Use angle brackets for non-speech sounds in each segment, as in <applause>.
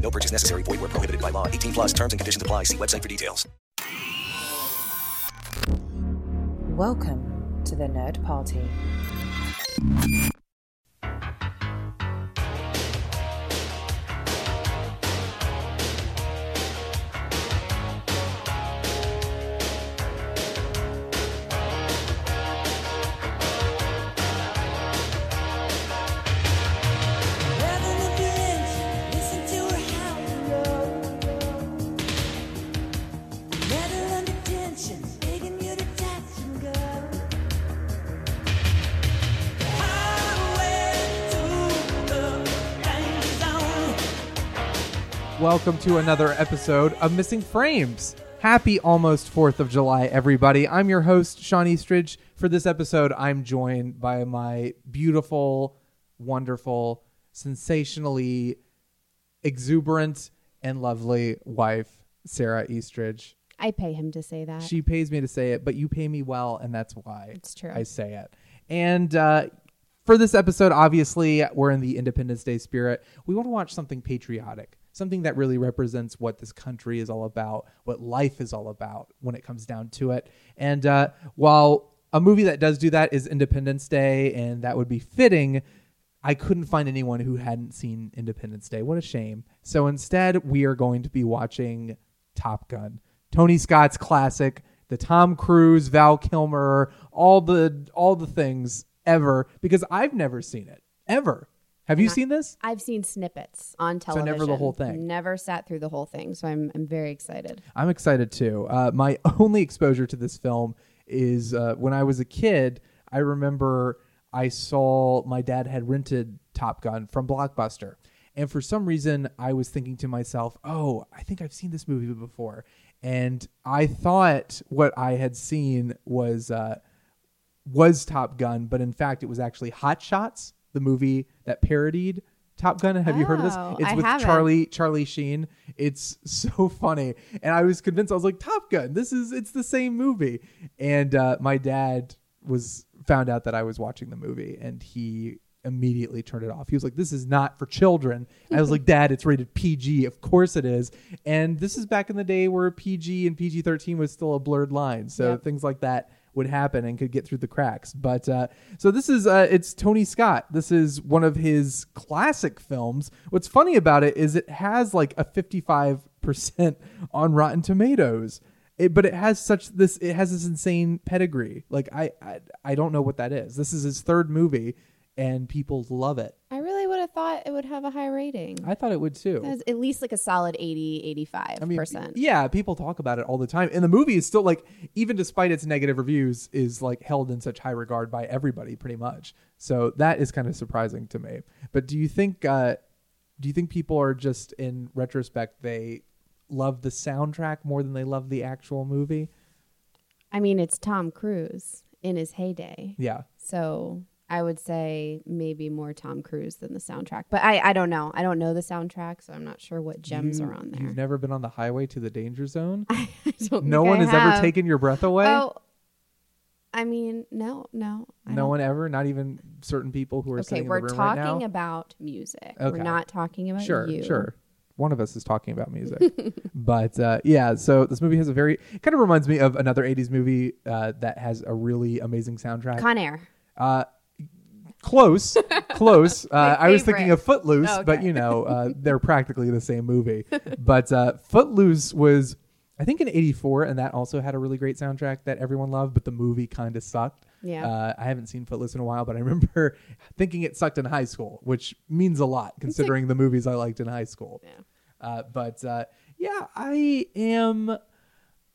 No purchase necessary. Void where prohibited by law. 18 plus terms and conditions apply. See website for details. Welcome to the Nerd Party. Welcome to another episode of Missing Frames. Happy almost 4th of July, everybody. I'm your host, Sean Eastridge. For this episode, I'm joined by my beautiful, wonderful, sensationally exuberant, and lovely wife, Sarah Eastridge. I pay him to say that. She pays me to say it, but you pay me well, and that's why It's true. I say it. And uh, for this episode, obviously, we're in the Independence Day spirit. We want to watch something patriotic, something that really represents what this country is all about, what life is all about when it comes down to it. And uh, while a movie that does do that is Independence Day, and that would be fitting. I couldn't find anyone who hadn't seen Independence Day. What a shame. So instead, we are going to be watching Top Gun, Tony Scott's classic, the Tom Cruise, Val Kilmer, all the all the things ever because I've never seen it ever. Have you Not- seen this? I've seen snippets on television. So never the whole thing. Never sat through the whole thing. So I'm I'm very excited. I'm excited too. Uh, my <laughs> only exposure to this film is uh, when I was a kid. I remember I saw my dad had rented Top Gun from Blockbuster. And for some reason, I was thinking to myself, oh, I think I've seen this movie before. And I thought what I had seen was uh, was Top Gun, but in fact, it was actually Hot Shots, the movie that parodied Top Gun. Have you heard of this? Oh, It's I with haven't. Charlie Charlie Sheen. It's <laughs> so funny, and I was convinced. I was like, Top Gun. This is it's the same movie. And uh, my dad was found out that I was watching the movie, and he immediately turned it off. He was like, "This is not for children." And I was like, <laughs> "Dad, it's rated PG. Of course it is." And this is back in the day where PG and PG thirteen was still a blurred line, so Yep. things like that would happen and could get through the cracks. But uh, so this is uh, it's Tony Scott. This is one of his classic films. What's funny about it is it has like a fifty five percent <laughs> on Rotten Tomatoes. It, but it has such this it has this insane pedigree. Like I, I I don't know what that is. This is his third movie and people love it. I really would have thought it would have a high rating. I thought it would too. It has at least like a solid 80, 85 I mean, percent. yeah, people talk about it all the time, and the movie is still like, even despite its negative reviews, is like held in such high regard by everybody, pretty much. So that is kind of surprising to me. But do you think, uh, do you think people are just in retrospect they love the soundtrack more than they love the actual movie? I mean, it's Tom Cruise in his heyday. Yeah, So I would say maybe more Tom Cruise than the soundtrack. But I, I don't know. I don't know the soundtrack, so I'm not sure what gems You- are on there. You've never been on the highway to the danger zone. <laughs> I don't no one I has ever taken your breath away. Oh, I mean, no, no. I no one ever. Not even certain people who are Okay, we're in the room right now. talking about music. Okay. We're not talking about sure, you. sure. One of us is talking about music, <laughs> but uh, yeah. So this movie has a very kind of reminds me of another '80s movie uh, that has a really amazing soundtrack. Con Air. uh, close, close. <laughs> Uh, I was thinking of Footloose, Oh, but you know uh, <laughs> they're practically the same movie. but uh, Footloose was, I think, in '84, and that also had a really great soundtrack that everyone loved. But the movie kind of sucked. Yeah. Uh, I haven't seen Footloose in a while, but I remember <laughs> thinking it sucked in high school, which means a lot considering the movies I liked in high school. Yeah. Uh, but uh, yeah, I am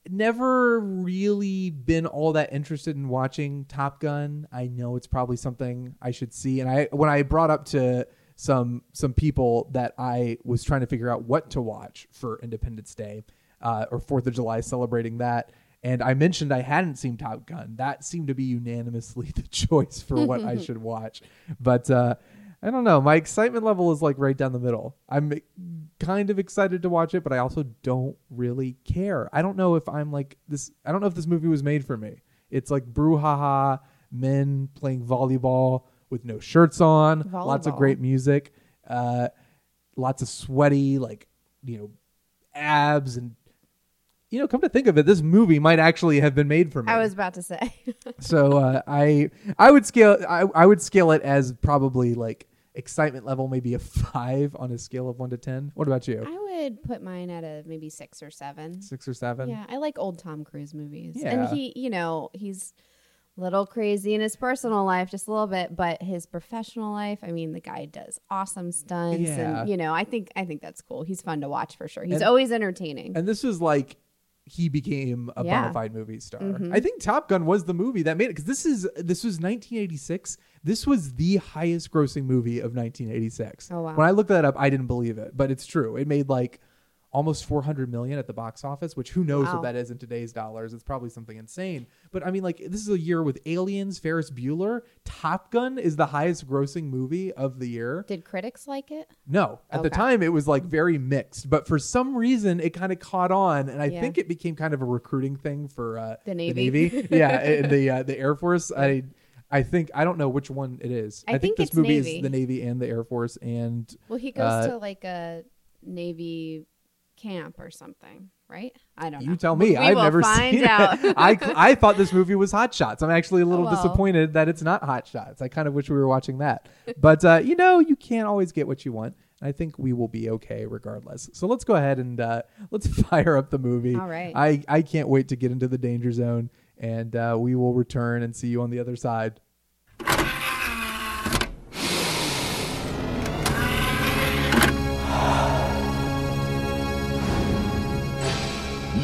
never really been all that interested in watching Top Gun. I know it's probably something I should see, and I when I brought up to some some people that I was trying to figure out what to watch for Independence Day. uh, or Fourth of July celebrating that. And I mentioned I hadn't seen Top Gun. That seemed to be unanimously <laughs> the choice for what I <laughs> should watch. But uh, I don't know. My excitement level is like right down the middle. I'm kind of excited to watch it, but I also don't really care. I don't know if I'm like this. I don't know if this movie was made for me. It's like brouhaha, men playing volleyball with no shirts on, lots of great music, uh, lots of sweaty, like, you know, abs. And, you know, come to think of it, this movie might actually have been made for me I was about to say. <laughs> so uh, I I would scale I, I would scale it as probably like excitement level maybe a five on a scale of one to ten. What about you? I would put mine at a maybe six or seven. Six or seven? Yeah, I like old Tom Cruise movies. Yeah. And he, you know, he's a little crazy in his personal life, just a little bit, but his professional life, I mean, the guy does awesome stunts Yeah. and you know, I think I think that's cool. He's fun to watch for sure. He's And- always entertaining. And this is like he became a Yeah. Mm-hmm. bona fide movie star. I think Top Gun was the movie that made it because this is this was 1986. This was the highest grossing movie of 1986. Oh, wow. When I looked that up, I didn't believe it, but it's true. It made like almost 400 million at the box office, which who knows Wow. what that is in today's dollars. It's probably something insane. But I mean, like this is a year with Aliens, Ferris Bueller, Top Gun is the highest grossing movie of the year. Did critics like it? No, at the time it was like very mixed, but for some reason it kind of caught on, and I Yeah. think it became kind of a recruiting thing for uh, The Navy. Navy. <laughs> yeah, and the uh, the Air Force. I I think I don't know which one it is. I think this it's movie Navy. is the Navy and the Air Force, and Well, he goes Uh, to like a Navy camp or something, right? I don't know. you tell me. We I've never find seen out. it. <laughs> I I thought this movie was Hot Shots. I'm actually a little Well. disappointed that it's not Hot Shots. I kind of wish we were watching that, but uh, you know, you can't always get what you want. I think we will be okay regardless. So let's go ahead and uh, let's <laughs> fire up the movie. All right. I, I can't wait to get into the danger zone, and uh, we will return and see you on the other side.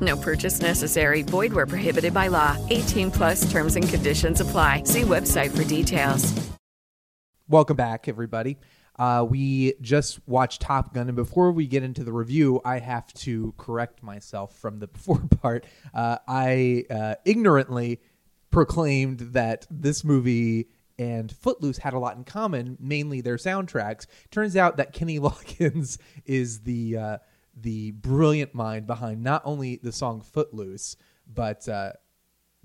No purchase necessary. Void where prohibited by law. 18 plus terms and conditions apply. See website for details. Welcome back, everybody. Uh, we just watched Top Gun, and before we get into the review, I have to correct myself from the <laughs> before part. Uh, I uh, ignorantly proclaimed that this movie and Footloose had a lot in common, mainly their soundtracks. Turns out that Kenny <laughs> Loggins is the uh, the brilliant mind behind not only the song Footloose, but uh,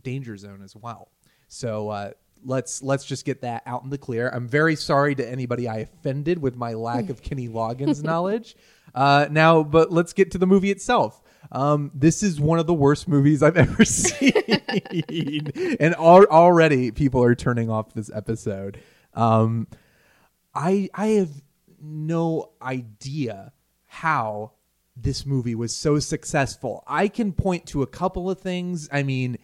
Danger Zone as well. So uh, let's let's just get that out in the clear. I'm very sorry to anybody I offended with my lack of Kenny Loggins <laughs> knowledge. Uh, now, but let's get to the movie itself. Um, this is one of the worst movies I've <laughs> ever seen, and al- already people are turning off this episode. Um, I I have no idea how this movie was so successful. I can point to a couple of things. I mean,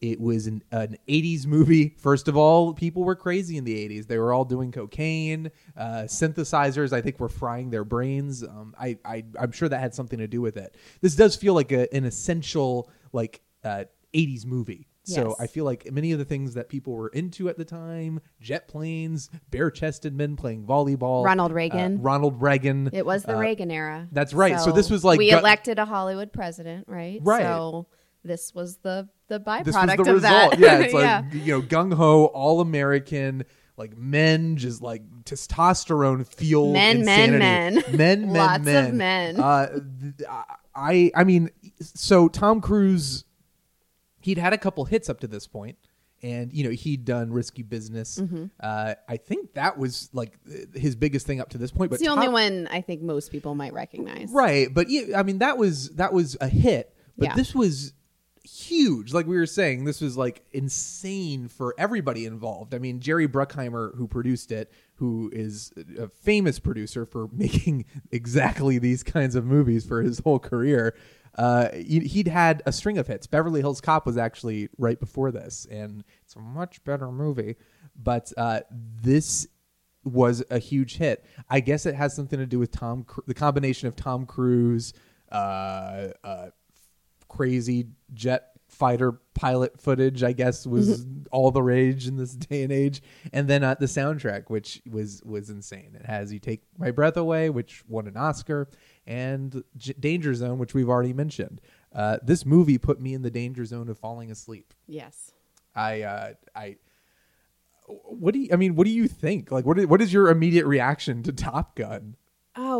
it was an, an 80s movie. First of all, people were crazy in the 80s. They were all doing cocaine, uh, synthesizers. I think were frying their brains. Um, I, I I'm sure that had something to do with it. This does feel like a, an essential like uh, 80s movie. So Yes. I feel like many of the things that people were into at the time, jet planes, bare-chested men playing volleyball, Ronald uh, Reagan. Ronald Reagan. It was the uh, Reagan era. that's right. So this was like we elected a Hollywood president, right? Right. So this was the the byproduct this was the of result. that. Yeah, it's <laughs> like Yeah. you know, gung ho, all American, like men, just like testosterone fueled Men, men, insanity. men. men, men, <laughs> Lots of men. men. Uh, I, I mean, so Tom Cruise, he'd had a couple hits up to this point, and you know he'd done Risky Business. Mm-hmm. Uh, I think that was like his biggest thing up to this point. But it's the only Top- one I think most people might recognize. Right, but yeah, I mean that was that was a hit, but Yeah. this was huge. Like we were saying, this was like insane for everybody involved. I mean, Jerry Bruckheimer, who produced it, who is a famous producer for <laughs> making exactly these kinds of movies for his whole career. Uh, he- he'd had a string of hits. Beverly Hills Cop was actually right before this, and it's a much better movie. But uh, this was a huge hit. I guess it has something to do with Tom, the combination of Tom Cruise, uh, uh, crazy jet fighter pilot footage. I guess was all the rage in this day and age, and then uh, the soundtrack, which was was insane. It has "You Take My Breath Away," which won an Oscar, and J- "Danger Zone," which we've already mentioned. Uh, this movie put me in the danger zone of falling asleep. Yes. I uh, I what do you I mean what do you think? Like what is, what is your immediate reaction to Top Gun?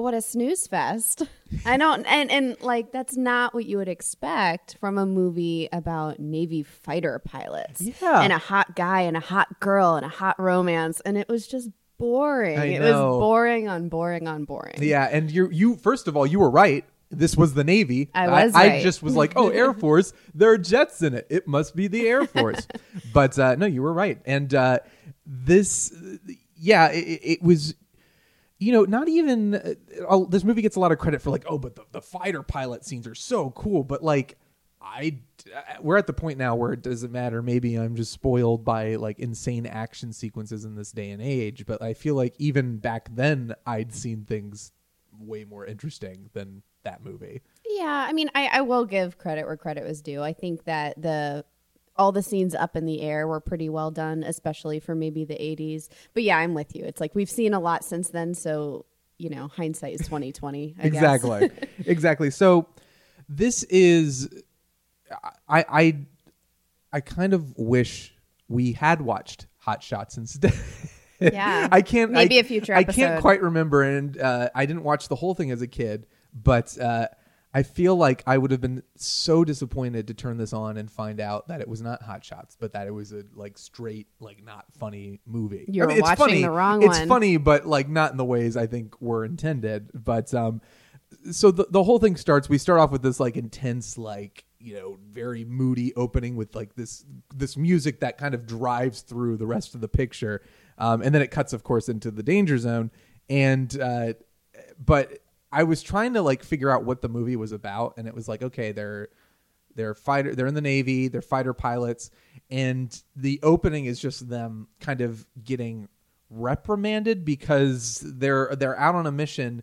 What a snooze fest. <laughs> I don't and and like that's not what you would expect from a movie about Navy fighter pilots. Yeah. And a hot guy and a hot girl and a hot romance and it was just boring. I it was boring on boring on boring. Yeah, and you you first of all you were right. This was the Navy. I was I, right. just was like, oh, Air <laughs> Force. There are jets in it. It must be the Air Force. <laughs> but uh, no, you were right. And uh, this, yeah, it, it was. You know, not even uh, this movie gets a lot of credit for like, oh, but the, the fighter pilot scenes are so cool. But like, I uh, we're at the point now where it doesn't matter. Maybe I'm just spoiled by like insane action sequences in this day and age. But I feel like even back then, I'd seen things way more interesting than that movie. Yeah, I mean, I, I will give credit where credit was due. I think that the all the scenes up in the air were pretty well done, especially for maybe the '80s. But yeah, I'm with you. It's like we've seen a lot since then, so you know, hindsight is 2020. I guess. <laughs> exactly exactly so this is i i i kind of wish we had watched hot shots instead <laughs> Yeah. i can't Maybe I- a future i can't quite remember and uh, i didn't watch the whole thing as a kid but uh, I feel like I would have been so disappointed to turn this on and find out that it was not Hot Shots, but that it was a like straight, like not funny movie. You were it's watching funny. the wrong way. It's one. funny, but like not in the ways I think were intended. But um, so the the whole thing starts. We start off with this like intense, like you know, very moody opening with like this this music that kind of drives through the rest of the picture, um, and then it cuts, of course, into the danger zone. And uh, but I was trying to like figure out what the movie was about, and it was like, okay, they're they're fighter, they're in the navy, they're fighter pilots, and the opening is just them kind of getting reprimanded because they're they're out on a mission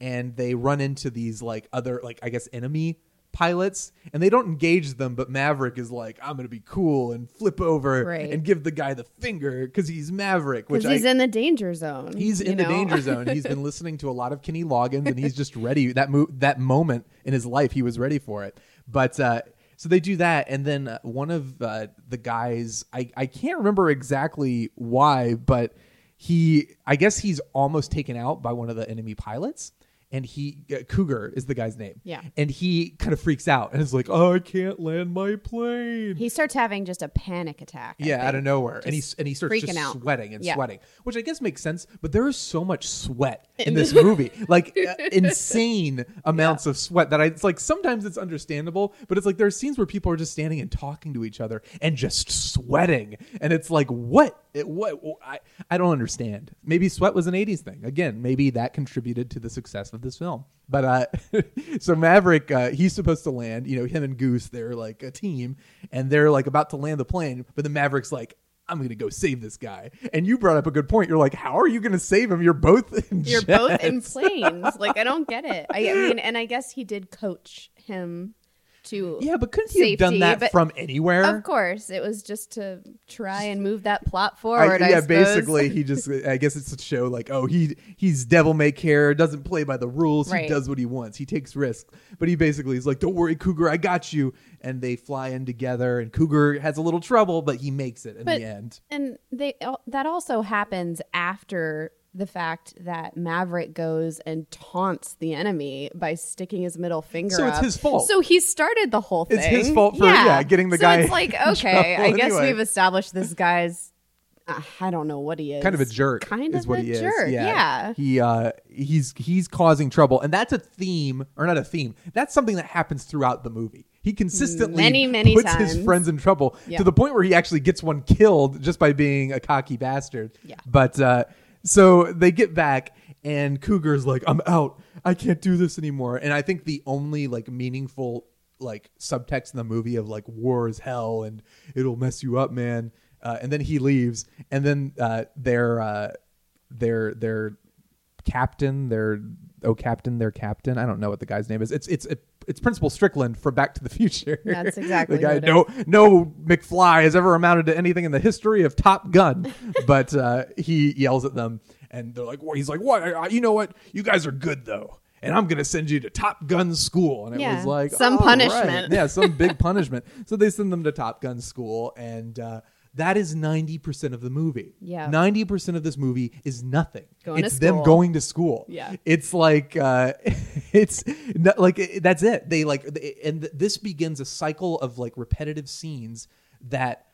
and they run into these like other like I guess enemy pilots and they don't engage them but Maverick is like I'm to be cool and flip over Right. and give the guy the finger cuz he's Maverick which Because he's I, in the danger zone. He's in the danger zone. He's been <laughs> listening to a lot of Kenny Loggins, and he's just ready. That mo- that moment in his life, he was ready for it. But uh, so they do that, and then uh, one of uh, the guys, I I can't remember exactly why, but he, I guess he's almost taken out by one of the enemy pilots. And he, uh, Cougar is the guy's name. Yeah. And he kind of freaks out and is like, oh, I can't land my plane. He starts having just a panic attack. I Yeah, out of think. nowhere, and Just he and he starts just out. sweating and Yeah. sweating, which I guess makes sense. But there is so much sweat <laughs> in this movie, like uh, insane <laughs> amounts of sweat that I. It's like sometimes it's understandable, but it's like there are scenes where people are just standing and talking to each other and just sweating, and it's like what it, what I I don't understand. Maybe sweat was an '80s thing. Again, maybe that contributed to the success of this film. But uh, <laughs> so Maverick, uh, he's supposed to land. You know, him and Goose, they're like a team, and they're like about to land the plane. But the Maverick's like, "I'm gonna go save this guy." And you brought up a good point. You're like, "How are you gonna save him? You're both in You're both in planes. Like I don't get it. I, I mean, and I guess he did coach him to Yeah, but couldn't he have done safety, that but- from anywhere? Of course, it was just to try and move that plot forward. I, yeah, suppose. basically, he <laughs> just. I guess it's to show like, oh, he he's devil may care, doesn't play by the rules. He does what he wants. He takes risks, but he basically is like, don't worry, Cougar, I got you. And they fly in together, and Cougar has a little trouble, but he makes it in But- the end. And they that also happens after the fact that Maverick goes and taunts the enemy by sticking his middle finger So it's his fault. So he started the whole thing. It's his fault for, yeah, getting the so guy It's like <laughs> okay, I guess anyway. we've established this guy's. Uh, I don't know what he is. kind of a jerk Kind is of what a he is jerk. yeah. he uh he's he's causing trouble and that's a theme or not a theme that's something that happens throughout the movie he consistently Many, many puts his friends in trouble Yeah. to the point where he actually gets one killed just by being a cocky bastard Yeah. but uh so they get back and Cougar's like, I'm out. I can't do this anymore. And I think the only like meaningful like subtext in the movie of like war is hell and it'll mess you up, man. Uh, and then he leaves, and then uh, their uh, their their captain, their oh captain, their captain. I don't know what the guy's name is. It's it's it's Principal Strickland from Back to the Future. <laughs> That's <laughs> exactly the guy. No no McFly has ever amounted to anything in the history of Top Gun, <laughs> but uh, he yells at them, and they're like, "What?" He's like, "What? You know what? You guys are good though." And I'm gonna send you to Top Gun school, and it Yeah, was like some punishment. right. yeah, some big punishment. So they send them to Top Gun school, and uh, that is ninety percent of the movie. Yeah. ninety percent of this movie is nothing. Going it's them going to school. Yeah. it's like uh, <laughs> it's not, like it- that's it. They like, they- and th- this begins a cycle of like repetitive scenes that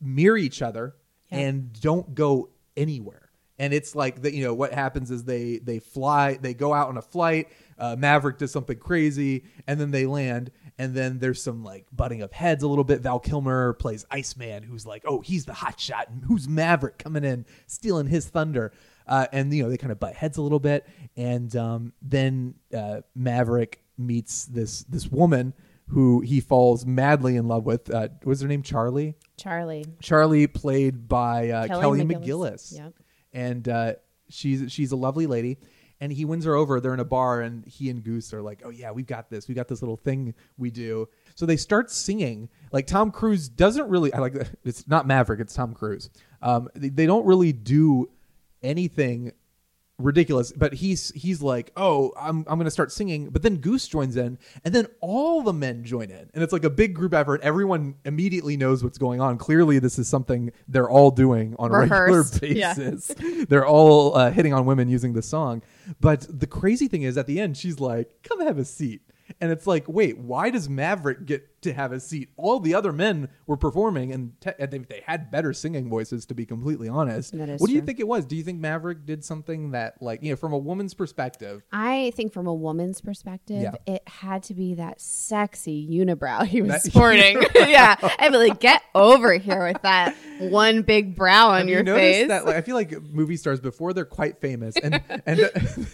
mirror each other Yeah. and don't go anywhere. And it's like that, you know, what happens is they they fly, they go out on a flight. Uh, Maverick does something crazy, and then they land. And then there's some like butting of heads a little bit. Val Kilmer plays Iceman, who's like, oh, he's the hot shot, and who's Maverick coming in, stealing his thunder. Uh, and you know they kind of butt heads a little bit, and um, then uh, Maverick meets this this woman who he falls madly in love with. Uh, was her name Charlie? Charlie. Charlie, played by uh, Kelly, Kelly McGillis, McGillis. Yep. and uh, she's she's a lovely lady. And he wins her over. They're in a bar, and he and Goose are like, "Oh yeah, we've got this. We got this little thing we do." So they start singing. Like Tom Cruise doesn't really. I like. <laughs> It's not Maverick. It's Tom Cruise. Um, they, they don't really do anything ridiculous but he's he's like oh i'm i'm going to start singing but then goose joins in and then all the men join in and it's like a big group effort everyone immediately knows what's going on clearly this is something they're all doing on a Rehearsed. regular Yeah. <laughs> basis they're all uh, hitting on women using the song but the crazy thing is at the end she's like come have a seat and it's like wait why does maverick get to have a seat. All the other men were performing and, te- and they, they had better singing voices to be completely honest. What do you think it was? Do you think maverick did something that like you know from a woman's perspective? I think from a woman's perspective, Yeah. it had to be that sexy unibrow he was That- <laughs> sporting. <laughs> yeah, I'd be like, get over here with that one big brow on Have your you face. that like, I feel like movie stars before they're quite famous, and <laughs> and uh,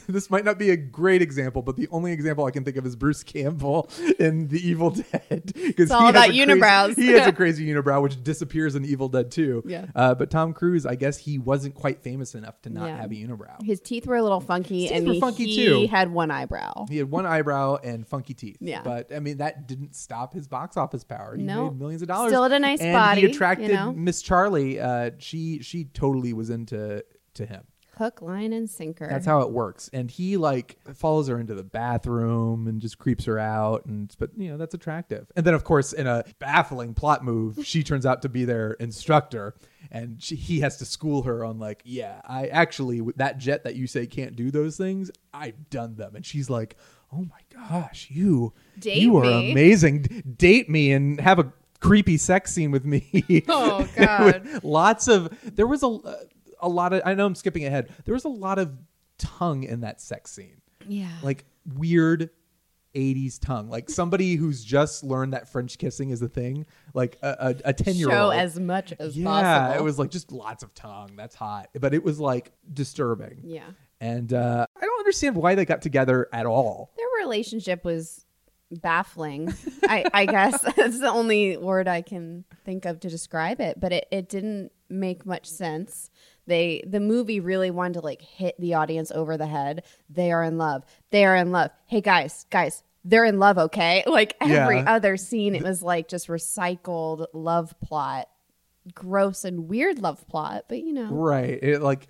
this might not be a great example, but the only example I can think of is Bruce Campbell in The Evil Dead <laughs> because all about unibrows. he has a <laughs> crazy unibrow which disappears in Evil Dead too. Yeah. Uh, but Tom Cruise, I guess he wasn't quite famous enough to not Yeah. have a unibrow. His teeth were a little funky, His and were he, funky, he had one eyebrow. He had one eyebrow and funky teeth. Yeah. But I mean, that didn't stop his box office power. He No. made millions of dollars. Still had a nice and body, He you attracted know? Miss Charlie. Uh, she she totally was into to him. Hook, line, and sinker. That's how it works. And he like follows her into the bathroom and just creeps her out and but you know, that's attractive. And then of course in a baffling plot move, she <laughs> turns out to be their instructor and she, he has to school her on like, yeah, I actually that jet that you say can't do those things, I've done them. And she's like, "Oh my gosh, you Date you are me." amazing. Date me and have a creepy sex scene with me." Oh, <laughs> God. Lots of there was a uh, a lot of I know I'm skipping ahead. There was a lot of tongue in that sex scene. yeah. Like weird 80s tongue. Like somebody who's just learned that French kissing is a thing. Like a, a, a 10 year Show old. as much as yeah, possible. it was like just lots of tongue. That's hot. But it was like disturbing. Yeah. And uh, I don't understand why they got together at all. Their relationship was baffling. I, I guess <laughs> that's the only word I can think of to describe it. But it, it didn't make much sense. They the movie really wanted to like hit the audience over the head. They are in love. They are in love. Hey guys, guys, they're in love, okay? <laughs> Like every Yeah. other scene, it was like just recycled love plot. Gross and weird love plot, but you know. Right. It like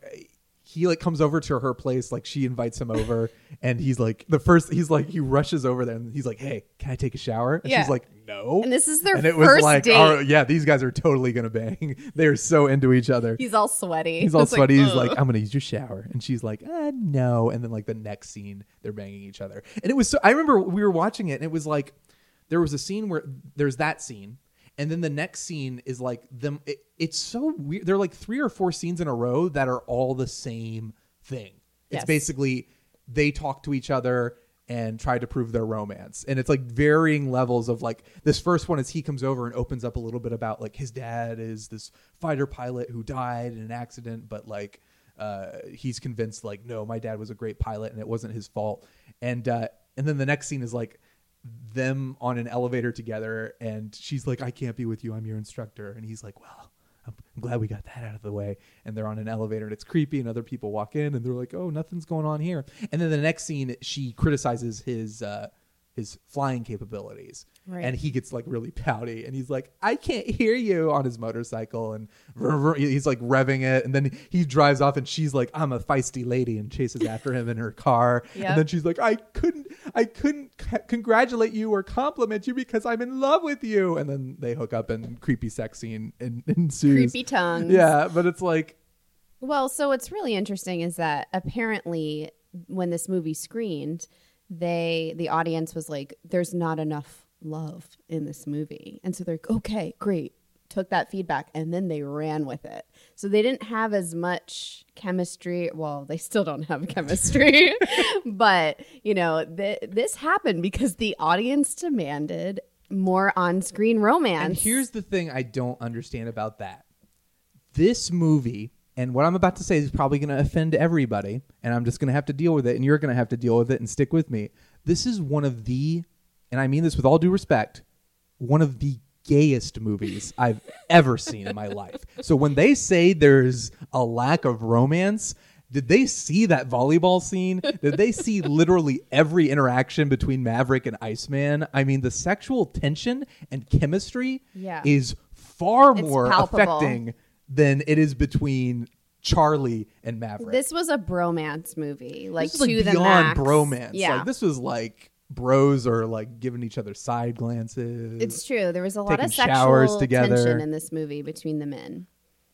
he like comes over to her place, like she invites him over, and he's like the first he's like he rushes over there and he's like, Hey, can I take a shower? And Yeah. she's like, No. And this is their and it was first like, date. "Oh, yeah, these guys are totally gonna bang. <laughs> They're so into each other. He's all sweaty. He's all It's sweaty. He's like, I'm gonna use your shower, and she's like, uh, no. And then like the next scene, they're banging each other, and it was. so I remember we were watching it, and it was like there was a scene where there's that scene, and then the next scene is like them. It, it's so weird. There are like three or four scenes in a row that are all the same thing. It's Yes. basically they talk to each other and try to prove their romance. And it's like varying levels of like this first one is he comes over and opens up a little bit about like his dad is this fighter pilot who died in an accident, but like uh, he's convinced like no my dad was a great pilot and it wasn't his fault and uh, and then the next scene is like them on an elevator together and she's like i can't be with you i'm your instructor and he's like well I'm glad we got that out of the way. And they're on an elevator and it's creepy, and other people walk in and they're like, "Oh, nothing's going on here." And then the next scene, she criticizes his uh, his flying capabilities, Right. and he gets like really pouty, and he's like, "I can't hear you" on his motorcycle, and he's like revving it, and then he drives off, and she's like, "I'm a feisty lady," and chases after him in her car, <laughs> Yep. and then she's like, "I couldn't, I couldn't c- congratulate you or compliment you because I'm in love with you," and then they hook up, and creepy sex scene en- ensues. Creepy tongues. Yeah, but it's like Well, so what's really interesting is that apparently when this movie screened, they the audience was like, "There's not enough love in this movie," and so they're like, "Okay, great." Took that feedback and then they ran with it. So they didn't have as much chemistry. Well, they still don't have <laughs> chemistry, <laughs> but you know, th- this happened because the audience demanded more on-screen romance. And here's the thing I don't understand about that. This movie, and what I'm about to say is probably going to offend everybody, and I'm just going to have to deal with it, and you're going to have to deal with it and stick with me. This is one of the, and I mean this with all due respect, one of the gayest movies I've ever seen in my life. So when they say there's a lack of romance, did they see that volleyball scene? Did they see literally every interaction between Maverick and Iceman? I mean, the sexual tension and chemistry Yeah. is far It's more palpable. affecting than it is between Charlie and Maverick. This was a bromance movie, like This is, like to the beyond max. bromance. Yeah, Like this was like bros are like giving each other side glances. it's true. There was a lot of sexual tension in this movie between the men.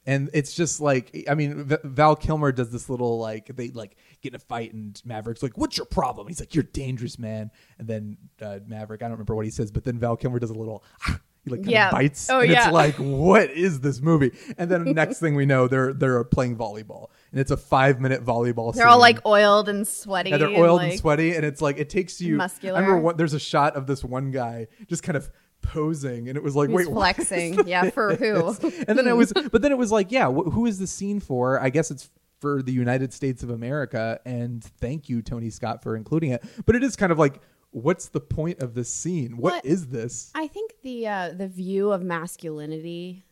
and it's just like I mean v- Val Kilmer does this little like they like get in a fight and Maverick's like what's your problem he's like you're dangerous man and then uh, Maverick I don't remember what he says but then Val Kilmer does a little he like Yeah. bites Oh, and yeah. it's like what is this movie and then <laughs> next thing we know they're they're playing volleyball and it's a five minute volleyball They're all like oiled and sweaty. Yeah, they're oiled and, sweaty, and it's like it takes you. muscular. I remember what, there's a shot of this one guy just kind of posing, and it was like, He's wait, flexing. Yeah, for <laughs> who? and then it was, <laughs> but then it was like, yeah, wh- who is the scene for? I guess it's for the United States of America, and thank you, Tony Scott, for including it. But it is kind of like, what's the point of this scene? What- what is this? I think the uh, the view of masculinity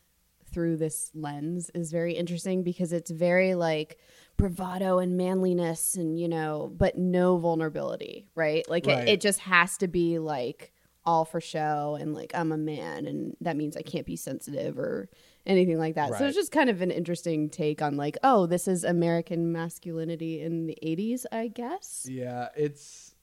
through this lens is very interesting because it's very like bravado and manliness and you know but no vulnerability right like Right. It, it just has to be like all for show and like i'm a man and that means i can't be sensitive or anything like that so it's just kind of an interesting take on like oh this is american masculinity in the 80s i guess Yeah, it's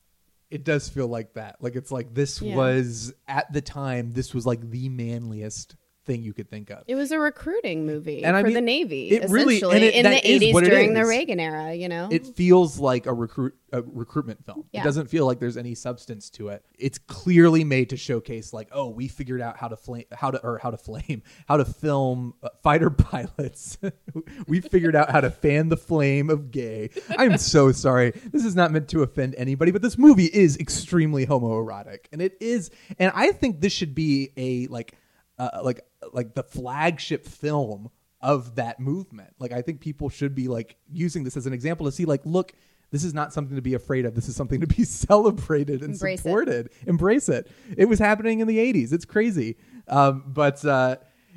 it does feel like that. Like it's like this Yeah. was at the time this was like the manliest thing you could think of. It was a recruiting movie And I for mean, the Navy, it really- essentially, and it- in the eighties during the. Reagan era. You know, it feels like a recruit a recruitment film. Yeah. It doesn't feel like there's any substance to it. It's clearly made to showcase like, oh, we figured out how to flame how to or how to flame <laughs> how to film uh, fighter <laughs> pilots. <laughs> we figured out how to fan the flame of gay. I'm so sorry. This is not meant to offend anybody, but this movie is extremely homoerotic, and it is. And I think this should be a like uh, like like the flagship film of that movement. Like I think people should be like using this as an example to see like look this is not something to be afraid of. This is something to be <laughs> celebrated and Embrace it. supported. Embrace it. It was happening in the 80s. It's crazy. Um, but uh,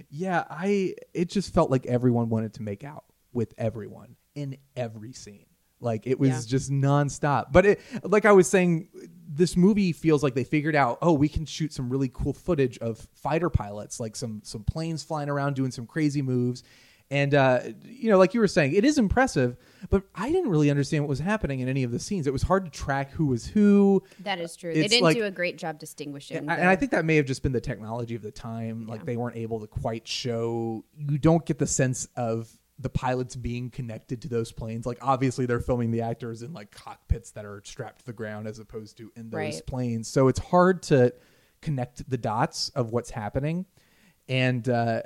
yeah, I it just felt like everyone wanted to make out with everyone in every scene. Like it was Yeah. just nonstop. But it, like I was saying, this movie feels like they figured out, oh, we can shoot some really cool footage of fighter pilots, like some some planes flying around doing some crazy moves. And uh, you know, like you were saying, it is impressive, but I didn't really understand what was happening in any of the scenes. It was hard to track who was who. that is true. They didn't like- do a great job distinguishing. And the- I think that may have just been the technology of the time. Like they weren't able to quite show. You don't get the sense of the pilots being connected to those planes. Like obviously they're filming the actors in like cockpits that are strapped to the ground as opposed to in those Right. planes. So it's hard to connect the dots of what's happening. And uh,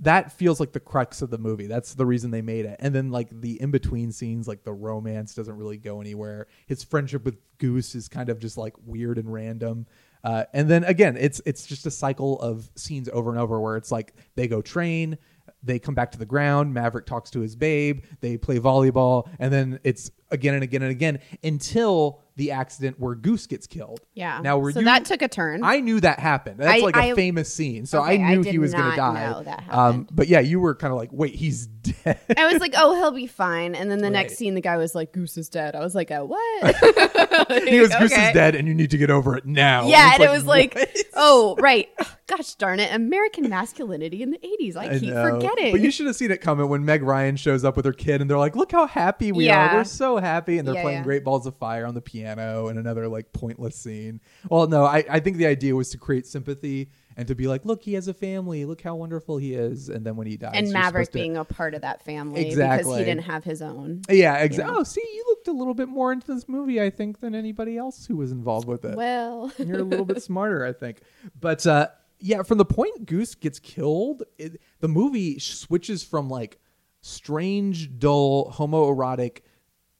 that feels like the crux of the movie. That's the reason they made it. And then like the in between scenes, like the romance doesn't really go anywhere. His friendship with Goose is kind of just like weird and random. Uh, and then again, it's it's just a cycle of scenes over and over where it's like they go train, they come back to the ground. Maverick talks to his babe. They play volleyball, and then it's again and again and again until the accident where Goose gets killed. Yeah. Now were so you? that took a turn. I knew that happened. That's I- like a I- famous scene, so Okay, I I knew did he was going to die. um, but yeah, you were kind of like, wait, he's dead. I was like, oh, he'll be fine. And then the next scene, the guy was like, Goose is dead. I was like, oh, what? <laughs> <laughs> he goes, Goose Okay. is dead, and you need to get over it now. Yeah, it's and it was like, <laughs> oh, right. <sighs> Gosh darn it. American masculinity in the 80s. I, I keep forgetting. But you should have seen it coming when Meg Ryan shows up with her kid and they're like, look how happy we Yeah. are. We're so happy. And they're Yeah, playing yeah. Great Balls of Fire on the piano and another like pointless scene. Well, no, I, I think the idea was to create sympathy and to be like, look, he has a family. Look how wonderful he is. And then when he dies, and Maverick to- being a part of that family exactly. because he didn't have his own. Yeah, exactly. know? Oh, see, you looked a little bit more into this movie, I think, than anybody else who was involved with it. Well, <laughs> You're a little bit <laughs> smarter, I think. But uh, yeah, from the point Goose gets killed, it, the movie switches from like strange, dull, homoerotic,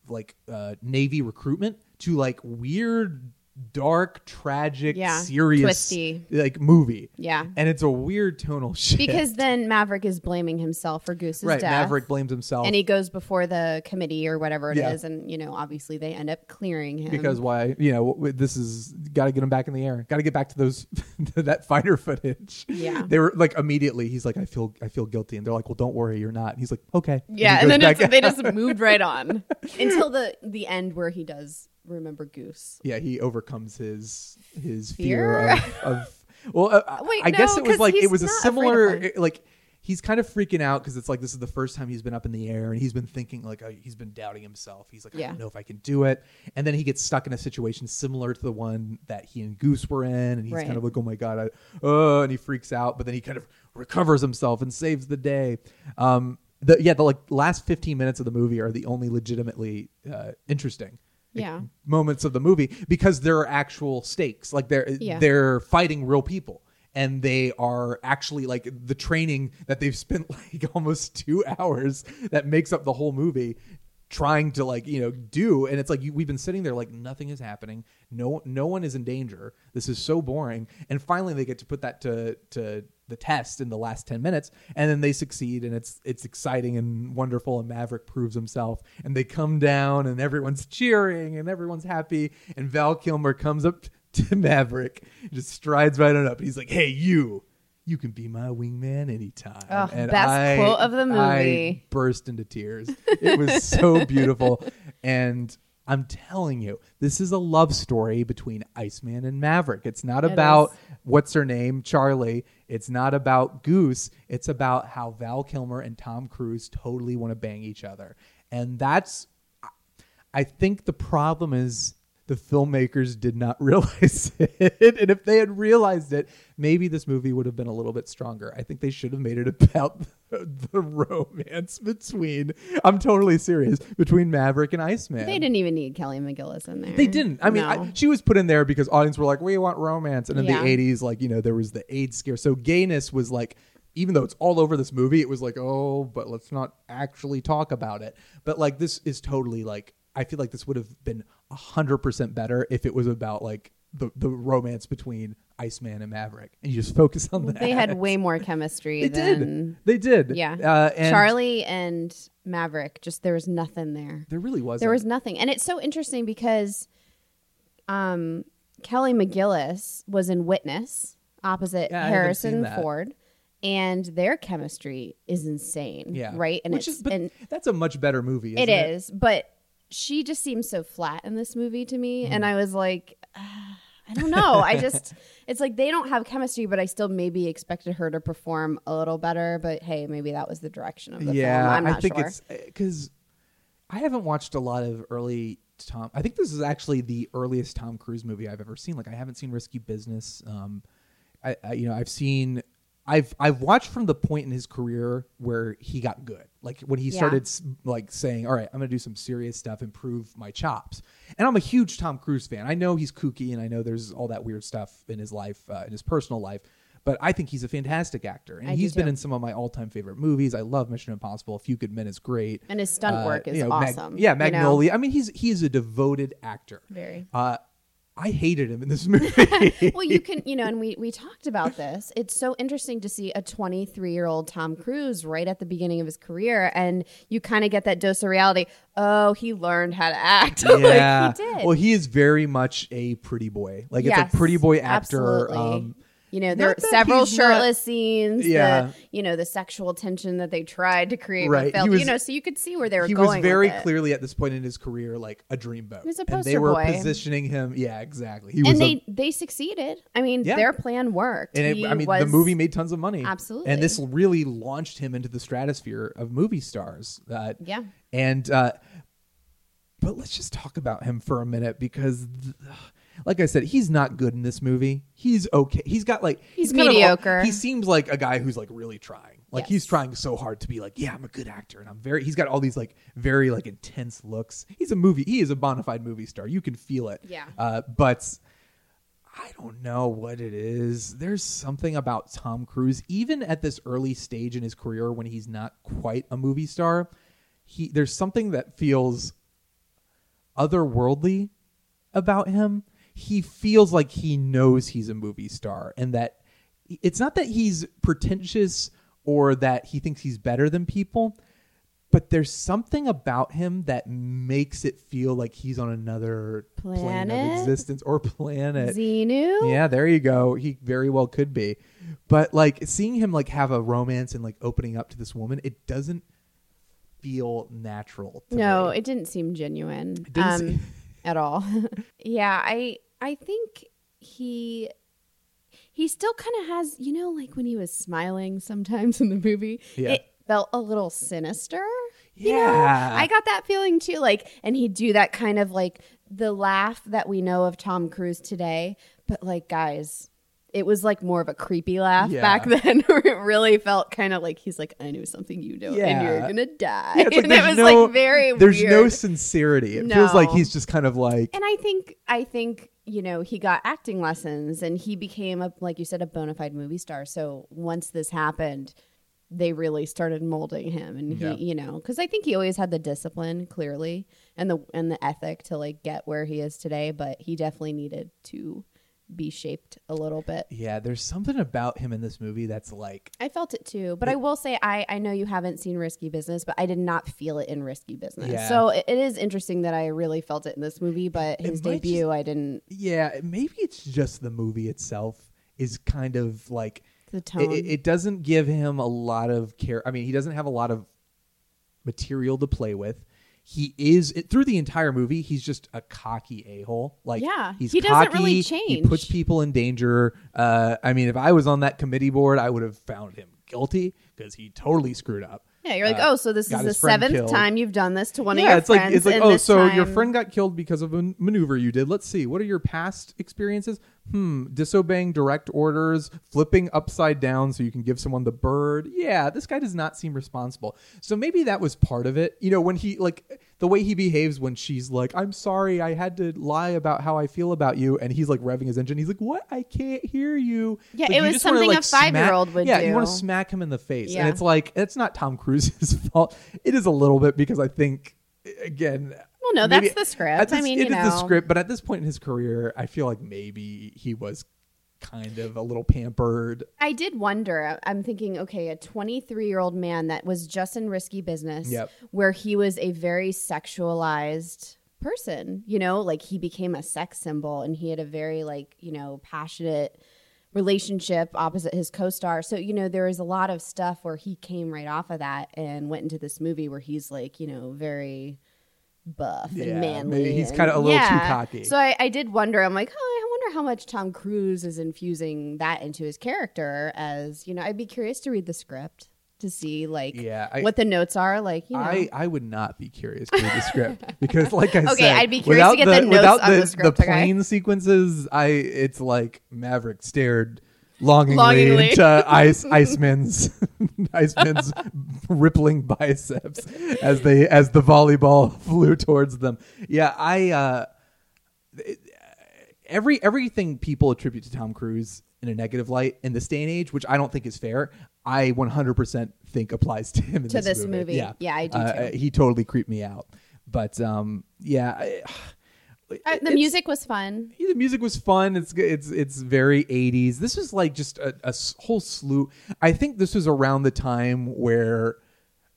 like uh, Navy recruitment to like weird, dark, tragic, Yeah, serious, twisty. like movie. Yeah. and it's a weird tonal <laughs> shift because then Maverick is blaming himself for Goose's right, death. Maverick blames himself and he goes before the committee or whatever it is, Yeah. and you know, obviously they end up clearing him because why you know this is got to get him back in the air got to get back to those <laughs> that fighter footage Yeah. they were like immediately he's like i feel i feel guilty and they're like well don't worry you're not and he's like okay Yeah, he and then it's, they <laughs> just moved right on until the the end where he does remember Goose. yeah he overcomes his his Fear? fear, of, <laughs> of well uh, Wait, i guess no, it was like it was a similar like he's kind of freaking out because it's like this is the first time he's been up in the air and he's been thinking like uh, he's been doubting himself he's like i don't know if i can do it and then he gets stuck in a situation similar to the one that he and goose were in and he's Right. kind of like oh my god I, uh, and he freaks out but then he kind of recovers himself and saves the day um the yeah the like last 15 minutes of the movie are the only legitimately uh, interesting Yeah. moments of the movie because there are actual stakes. Like they're Yeah. they're fighting real people and they are actually like the training that they've spent <laughs> like almost two hours that makes up the whole movie trying to like you know do. And it's like you, we've been sitting there like nothing is happening. No no one is in danger. This is so boring. And finally they get to put that to to the test in the last 10 minutes and then they succeed and it's it's exciting and wonderful and maverick proves himself and they come down and everyone's cheering and everyone's happy and val kilmer comes up <laughs> to maverick just strides right on up. And he's like hey you you can be my wingman anytime. Ugh, and best I- quote of the I movie. burst into tears. It was so beautiful. <laughs> And I'm telling you, this is a love story between Iceman and Maverick. It's not It about is. what's her name, Charlie. It's not about Goose. It's about how Val Kilmer and Tom Cruise totally want to bang each other. And that's, I think the problem is the filmmakers did not <laughs> realize it. And if they had realized it, maybe this movie would have been a little bit stronger. I think they should have made it about the, <laughs> the romance between, I'm totally serious, between Maverick and Iceman. They didn't even need Kelly McGillis in there. They didn't. I mean, No. I, she was put in there because audience were like, "We want romance," and in Yeah. the '80s, like you know, there was the AIDS scare, so gayness was like, even though it's all over this movie, it was like, "Oh, but let's not actually talk about it." But like, this is totally like, I feel like this would have been hundred percent better if it was about like the the romance between Iceman and Maverick, and you just focus on that. They had way more <laughs> chemistry They than did. They did. yeah. Uh, and Charlie and Maverick. Just there was nothing there. There really was. There was nothing, and it's so interesting because, um, Kelly McGillis was in Witness opposite Yeah, I haven't seen Harrison. Ford, and their chemistry is insane. Yeah. right. And Which it's is, but and that's a much better movie. it Isn't it is, but she just seems so flat in this movie to me, Mm. and I was like. "Ah, I don't know. I just, <laughs> it's like they don't have chemistry, but I still maybe expected her to perform a little better. But hey, maybe that was the direction of the yeah, film. I'm not I think sure. it's because I haven't watched a lot of early Tom. I think this is actually the earliest Tom Cruise movie I've ever seen. Like I haven't seen Risky Business. Um, I, I you know I've seen. I've I've watched from the point in his career where he got good, like when he Yeah. started like saying, "All right, I'm going to do some serious stuff, improve my chops." And I'm a huge Tom Cruise fan. I know he's kooky, and I know there's all that weird stuff in his life, uh, in his personal life. But I think he's a fantastic actor, and I he's been in some of my all-time favorite movies. I love Mission Impossible. A Few Good Men is great, And his stunt Uh, work is you know, Mag- awesome, yeah, you know? Magnolia. I mean, he's he is a devoted actor. Very. Uh, I hated him in this <laughs> movie. <laughs> well, you can, you know, and we we talked about this. It's so interesting to see a 23 year old Tom Cruise right at the beginning of his career, and you kind of get that dose of reality. Oh, he learned how to act. yeah. <laughs> like he did. Well, he is very much a pretty boy. Like Yes, it's a pretty boy actor. absolutely. Um, you know, there are several he's not- shirtless scenes. Yeah. The, you know, the sexual tension that they tried to create Right. was- you know, so you could see where they were going. he was very clearly at this point in his career like a dreamboat. was a poster and they were boy. positioning him. Yeah, exactly. He was and a- they they succeeded. I mean, Yeah. their plan worked. and it, I mean, was, the movie made tons of money. Absolutely. And this really launched him into the stratosphere of movie stars. Uh, Yeah. And, uh, but let's just talk about him for a minute because, th- like I said, he's not good in this movie. He's okay. He's got like, He's kind of a- mediocre. he seems like a guy who's like really trying. Like Yes. he's trying so hard to be like, yeah, I'm a good actor, and I'm very. He's got all these like very like intense looks. He's a movie. He is a bona fide movie star. You can feel it. Yeah. Uh, but I don't know what it is. There's something about Tom Cruise, even at this early stage in his career when he's not quite a movie star. He there's something that feels otherworldly about him. He feels like he knows he's a movie star, and that it's not that he's pretentious or that he thinks he's better than people, but there's something about him that makes it feel like he's on another plane of existence or planet. Xenu. Yeah, there you go. He very well could be. But like seeing him like have a romance and like opening up to this woman, it doesn't feel natural. To No, me. it didn't seem genuine didn't um, seem- <laughs> at all. <laughs> yeah, I I think he he still kind of has, you know, like when he was smiling sometimes in the movie, Yeah. it felt a little sinister. You know? Yeah. I got that feeling too. Like, and he'd do that kind of like the laugh that we know of Tom Cruise today, but like, guys. It was like more of a creepy laugh Yeah. back <laughs> then, where it really felt kind of like he's like, "I know something you don't, and you're gonna die." Yeah, <laughs> like and it was no- like very There's weird. no sincerity. It feels like he's just kind of like And I think I think you know he got acting lessons and he became a like you said a bona fide movie star. So once this happened, they really started molding him, and he Yeah. you know because I think he always had the discipline clearly and the and the ethic to like get where he is today, but he definitely needed to be shaped a little bit. Yeah, there's something about him in this movie that's like I felt it too, but I will say I I know you haven't seen Risky Business, but I did not feel it in Risky Business. Yeah. So it, it is interesting that I really felt it in this movie, but his debut I didn't. yeah, maybe it's just the movie itself is kind of like The tone. it- it doesn't give him a lot of care. I mean, he doesn't have a lot of material to play with. He is it, through the entire movie. He's just a cocky a hole. Like Yeah, he's he doesn't really change He puts people in danger. Uh, I mean, if I was on that committee board, I would have found him guilty because he totally screwed up. Yeah, you're like, Uh, oh, so this is the seventh killed. time you've done this to one of your it's like friends. it's like oh, so your friend got killed because of a maneuver you did. Let's see, what are your past experiences? Hmm, disobeying direct orders, flipping upside down so you can give someone the bird. Yeah, this guy does not seem responsible. So maybe that was part of it. You know, when he like the way he behaves when she's like, "I'm sorry, I had to lie about how I feel about you," and he's like revving his engine. He's like, "What? I can't hear you." Yeah, Like, it you was just wanna, something like, a five-year-old smack- would Yeah, you want to smack him in the face, Yeah. and it's like it's not Tom Cruise's <laughs> fault. It is a little bit because I think again. Well, no, maybe- that's the script. at I mean, it you is the script, but at this point in his career, I feel like maybe he was kind of a little pampered. I did wonder. I'm thinking, okay, a 23 year old man that was just in risky business, Yep. where he was a very sexualized person. You know, like he became a sex symbol, and he had a very like you know passionate relationship opposite his co-star. So you know, there is a lot of stuff where he came right off of that and went into this movie where he's like you know very buff Yeah, and manly. he's and- kinda a little too cocky. So I, I did wonder. I'm like, oh, I wonder how much Tom Cruise is infusing that into his character. As you know, I'd be curious to read the script to see like Yeah, I- what the notes are. Like, you know, I, I would not be curious to read the script <laughs> because, like I Okay, said, I'd be curious to get the notes without on the, the script, the okay? plane sequences, I it's like Maverick stared longingly, Longingly. into Ice Iceman's <laughs> Iceman's <laughs> rippling biceps as they as the volleyball <laughs> flew towards them. Yeah, I uh, every everything people attribute to Tom Cruise in a negative light in this day and age, which I don't think is fair, I 100% think applies to him in To this, this movie. Yeah, Yeah, I do Uh, too. He totally creeped me out. But um, yeah, I, Uh, the music was fun. Yeah, the music was fun. It's it's it's very 80s. This was like just a whole slew. I think this was around the time where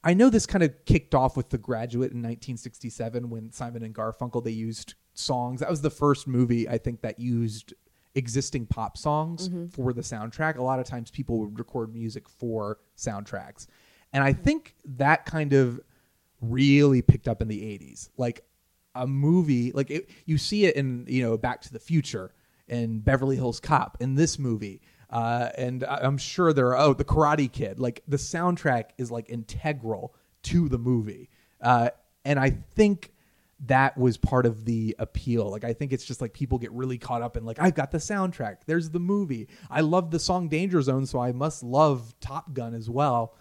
I know this kind of kicked off with The Graduate in 1967 when Simon and Garfunkel they used songs. That was the first movie I think that used existing pop songs for the soundtrack. A lot of times people would record music for soundtracks. And I think that kind of really picked up in the 80s. Like a movie like it, you see it in you know back to the future and beverly hills cop in this movie. Uh, and I- i'm sure there are oh the karate kid. Like the soundtrack is like integral to the movie. Uh, and i think that was part of the appeal. Like i think it's just like people get really caught up in like i've got the soundtrack. There's the movie. I love the song danger zone so i must love top gun as well.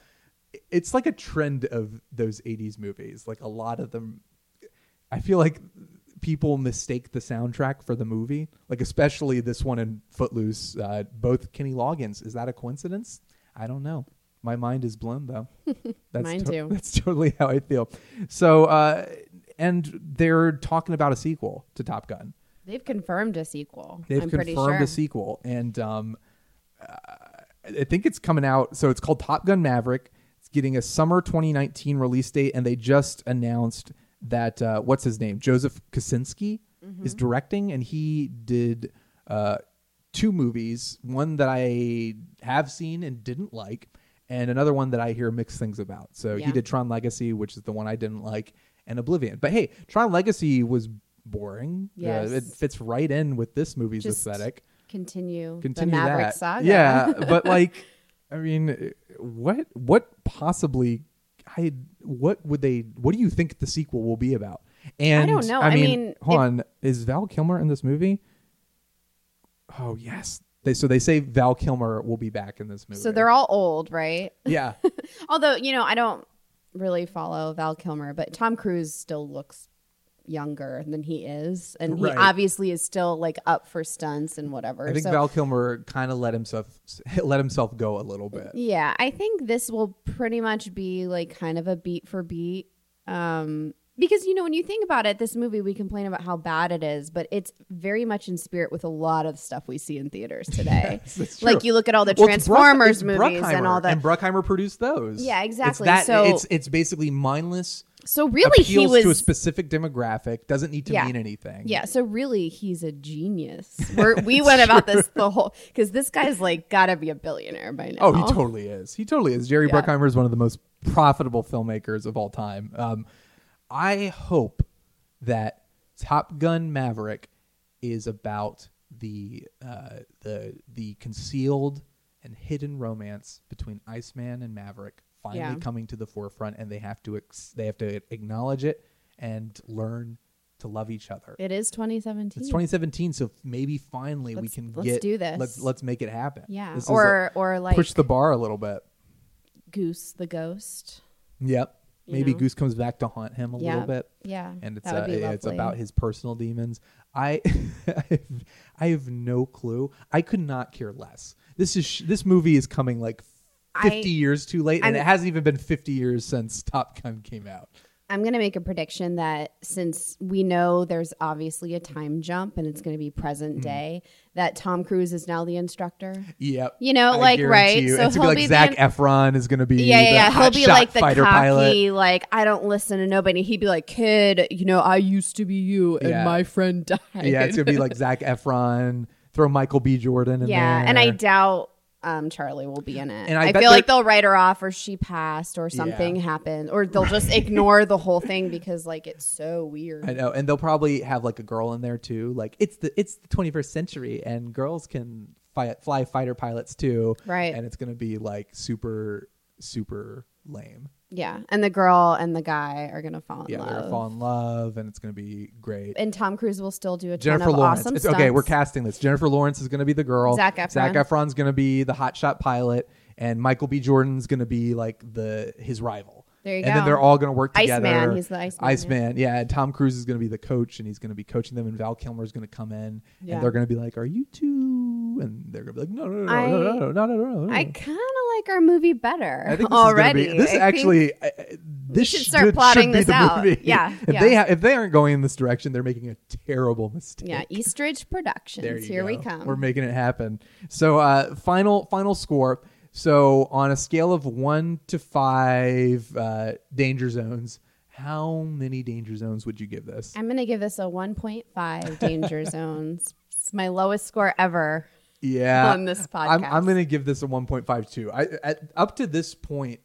It's like a trend of those 80s movies. Like a lot of them I feel like people mistake the soundtrack for the movie, like especially this one in Footloose. Uh, both Kenny Loggins. Is that a coincidence? I don't know. My mind is blown though. <laughs> That's Mine too. <laughs> That's totally how I feel. So, uh, and they're talking about a sequel to Top Gun. They've confirmed a sequel. They've I'm pretty confirmed sure. a sequel, and um, uh, I think it's coming out. So it's called Top Gun Maverick. It's getting a summer 2019 release date, and they just announced that uh, what's his name, Joseph Kosinski, Mm-hmm. is directing, and he did uh, two movies. One that I have seen and didn't like, and another one that I hear mixed things about. So he did Tron Legacy, which is the one I didn't like, and Oblivion. But hey, Tron Legacy was boring. Uh, it fits right in with this movie's Just aesthetic. Continue, Continue the Maverick that. saga. Yeah, but <laughs> like, I mean, what what possibly? I what would they? What do you think the sequel will be about? And I don't know. I I mean, mean, hold if- on. Is Val Kilmer in this movie? Oh yes. They so they say Val Kilmer will be back in this movie. so they're all old, right? yeah. <laughs> Although you know, I don't really follow Val Kilmer, but Tom Cruise still looks younger than he is, and he Right. obviously is still like up for stunts and whatever. I think so, Val Kilmer kind of let himself <laughs> let himself go a little bit. yeah, I think this will pretty much be like kind of a beat for beat. Um, because you know, when you think about it, this movie we complain about how bad it is, but it's very much in spirit with a lot of stuff we see in theaters <laughs> today. That's like you look at all the Well, Bruck- Transformers movies and all that. And Bruckheimer produced those. Yeah, exactly. It's that, So- it's it's basically mindless. So really, he was to a specific demographic. Doesn't need to Yeah. mean anything. Yeah, so really, he's a genius. <laughs> We're, we went about this the whole because this guy's like got to be a billionaire by now. Oh, he totally is. He totally is. Jerry Yeah. Bruckheimer is one of the most profitable filmmakers of all time. Um, I hope that Top Gun Maverick is about the uh, the the concealed and hidden romance between Iceman and Maverick finally Yeah. coming to the forefront, and they have to ex- they have to acknowledge it and learn to love each other. It is 2017. It's 2017, so maybe finally we Let's- can let's get do this. Let's let's make it happen. Yeah, This or a- or like push the bar a little bit. Goose the Ghost. Yep. Maybe know? Goose comes back to haunt him a Yeah. little bit. Yeah, And it's uh, it's about his personal demons. I <laughs> I have, I have no clue. I could not care less. This is sh- this movie is coming like 50 I- years too late and I'm- it hasn't even been 50 years since Top Gun came out. I'm going to make a prediction that since we know there's obviously a time jump and it's going to be present Mm-hmm. day, that Tom Cruise is now the instructor. Yep. You know, I like, right? You. So it's he'll be be like the Zac in- Efron is gonna be Yeah, yeah, yeah. He'll be like the fighter cocky, pilot. like I don't listen to nobody. He'd be like, "Kid, you know, I used to be you, and Yeah. my friend died." Yeah, it's gonna be like Zac <laughs> Efron. Throw Michael B. Jordan in yeah, there. and I doubt um, Charlie will be in it. And I I, feel like they'll write her off, or she passed, or something Yeah. happened, or they'll just ignore the whole thing because like it's so weird. I know, and they'll probably have like a girl in there too. Like it's the it's the 21st century, and girls can fly fighter pilots too. Right. And it's gonna be like super super lame. Yeah, and the girl and the guy are gonna fall in Yeah, they're love. gonna fall in love, and it's gonna be great. and Tom Cruise will still do a ton Jennifer of Lawrence. awesome It's, okay, we're casting this. Jennifer Lawrence is going to be the girl. Zac Efron. Zac Efron's going to be the hotshot pilot, and Michael B. Jordan's going to be like the his rival. There you and then they're all going to work together. Iceman, he's the Iceman, yeah. Iceman, yeah. And Tom Cruise is going to be the coach, and he's going to be coaching them. And Val Kilmer's going to come in, Yeah. and they're going to be like, "Are you two? And they're going to be like, "No, no, no, I- no, no, no, no, no, no, no." I kind of like our movie better I think this already. Is be, this I <laughs> actually, I- this should start plotting be this the out. movie. <laughs> Yeah, if yeah. they ha- if they aren't going in this direction, they're making a terrible mistake. Yeah, Eastridge <laughs> Productions. Here we come. We're making it happen. So, uh, final final score. So, on a scale of one to five uh, danger zones, how many danger zones would you give this? I'm going to give this a 1.5 danger <laughs> zones. It's my lowest score ever. yeah, on this I'm, podcast. I'm going to give this a 1.52. I at, up to this point,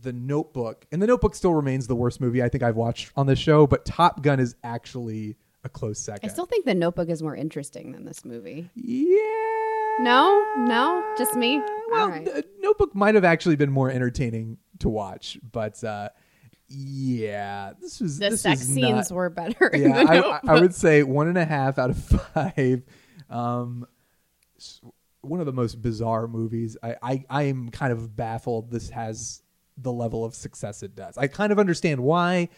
The Notebook, and The Notebook still remains the worst movie I think I've watched on this show. But Top Gun is actually a close second. I still think The Notebook is more interesting than this movie. yeah. No? No? Just me? Well, right. the Notebook might have actually been more entertaining to watch, but uh, yeah, this was The this sex was scenes not- were better. Yeah, I, I- I would say one and a half out of <laughs> five. Um, one of the most bizarre movies. I, I I am kind of baffled. This has the level of success it does. I kind of understand why,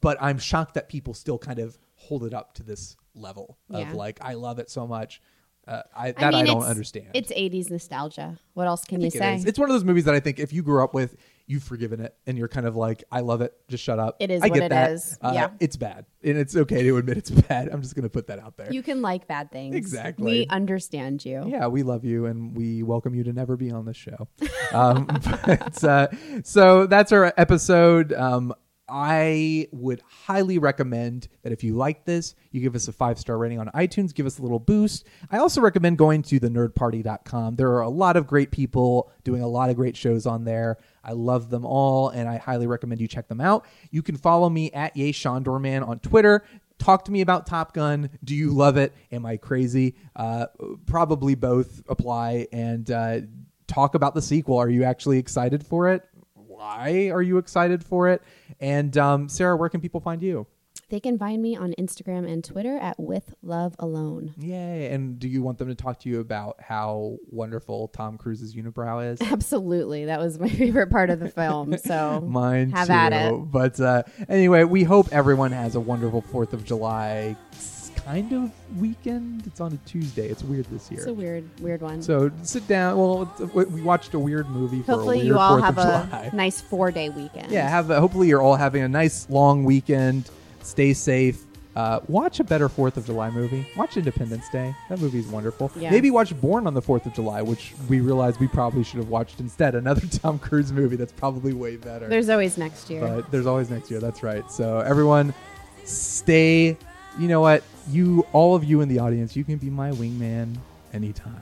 but I'm shocked that people still kind of hold it up to this level of Yeah. like I love it so much. Uh, I, that I, I, don't understand. It's 80s nostalgia. What else can you think it say? It's one of those movies that I think if you grew up with, you've forgiven it, and you're kind of like, I love it. Just shut up. It is I what get it that. is. Uh, Yeah. it's bad, and it's okay to admit it's <laughs> bad. I'm just going to put that out there. you can like bad things. Exactly. We understand you. yeah, we love you, and we welcome you to never be on this show. um, <laughs> but, uh, so that's our episode. Um, I would highly recommend that if you like this, you give us a five star rating on iTunes, give us a little boost. I also recommend going to thenerdparty.com. There are a lot of great people doing a lot of great shows on there. I love them all, and I highly recommend you check them out. You can follow me at Yay Shondorman on Twitter. Talk to me about Top Gun. Do you love it? Am I crazy? Uh, probably both apply. And uh, talk about the sequel. Are you actually excited for it? Why are you excited for it? And um, Sarah, where can people find you? They can find me on Instagram and Twitter at With Love Alone. Yay. And do you want them to talk to you about how wonderful Tom Cruise's unibrow is? <laughs> Absolutely. That was my <laughs> favorite part of the film. So <laughs> Mine have too. at it. But uh, anyway, we hope everyone has a wonderful Fourth of July kind of weekend. It's on a Tuesday. It's weird this year. It's a weird, weird one. so sit down. Well, we watched a weird movie for Hopefully, a weird you all 4th have a July. <laughs> nice four day weekend. Yeah, have a, hopefully you're all having a nice long weekend. Stay safe. Uh, watch a better Fourth of July movie. Watch Independence Day. That movie is wonderful. Yeah. Maybe watch Born on the Fourth of July, which we realized we probably should have watched instead. Another <laughs> Tom Cruise movie that's probably way better. There's always next year. but there's always next year. That's right. So everyone, stay. You know what? You, all of you in the audience, you can be my wingman anytime.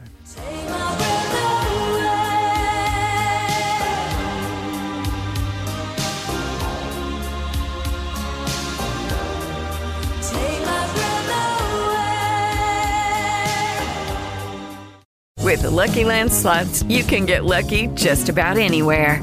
With the Lucky Land slots, you can get lucky just about anywhere.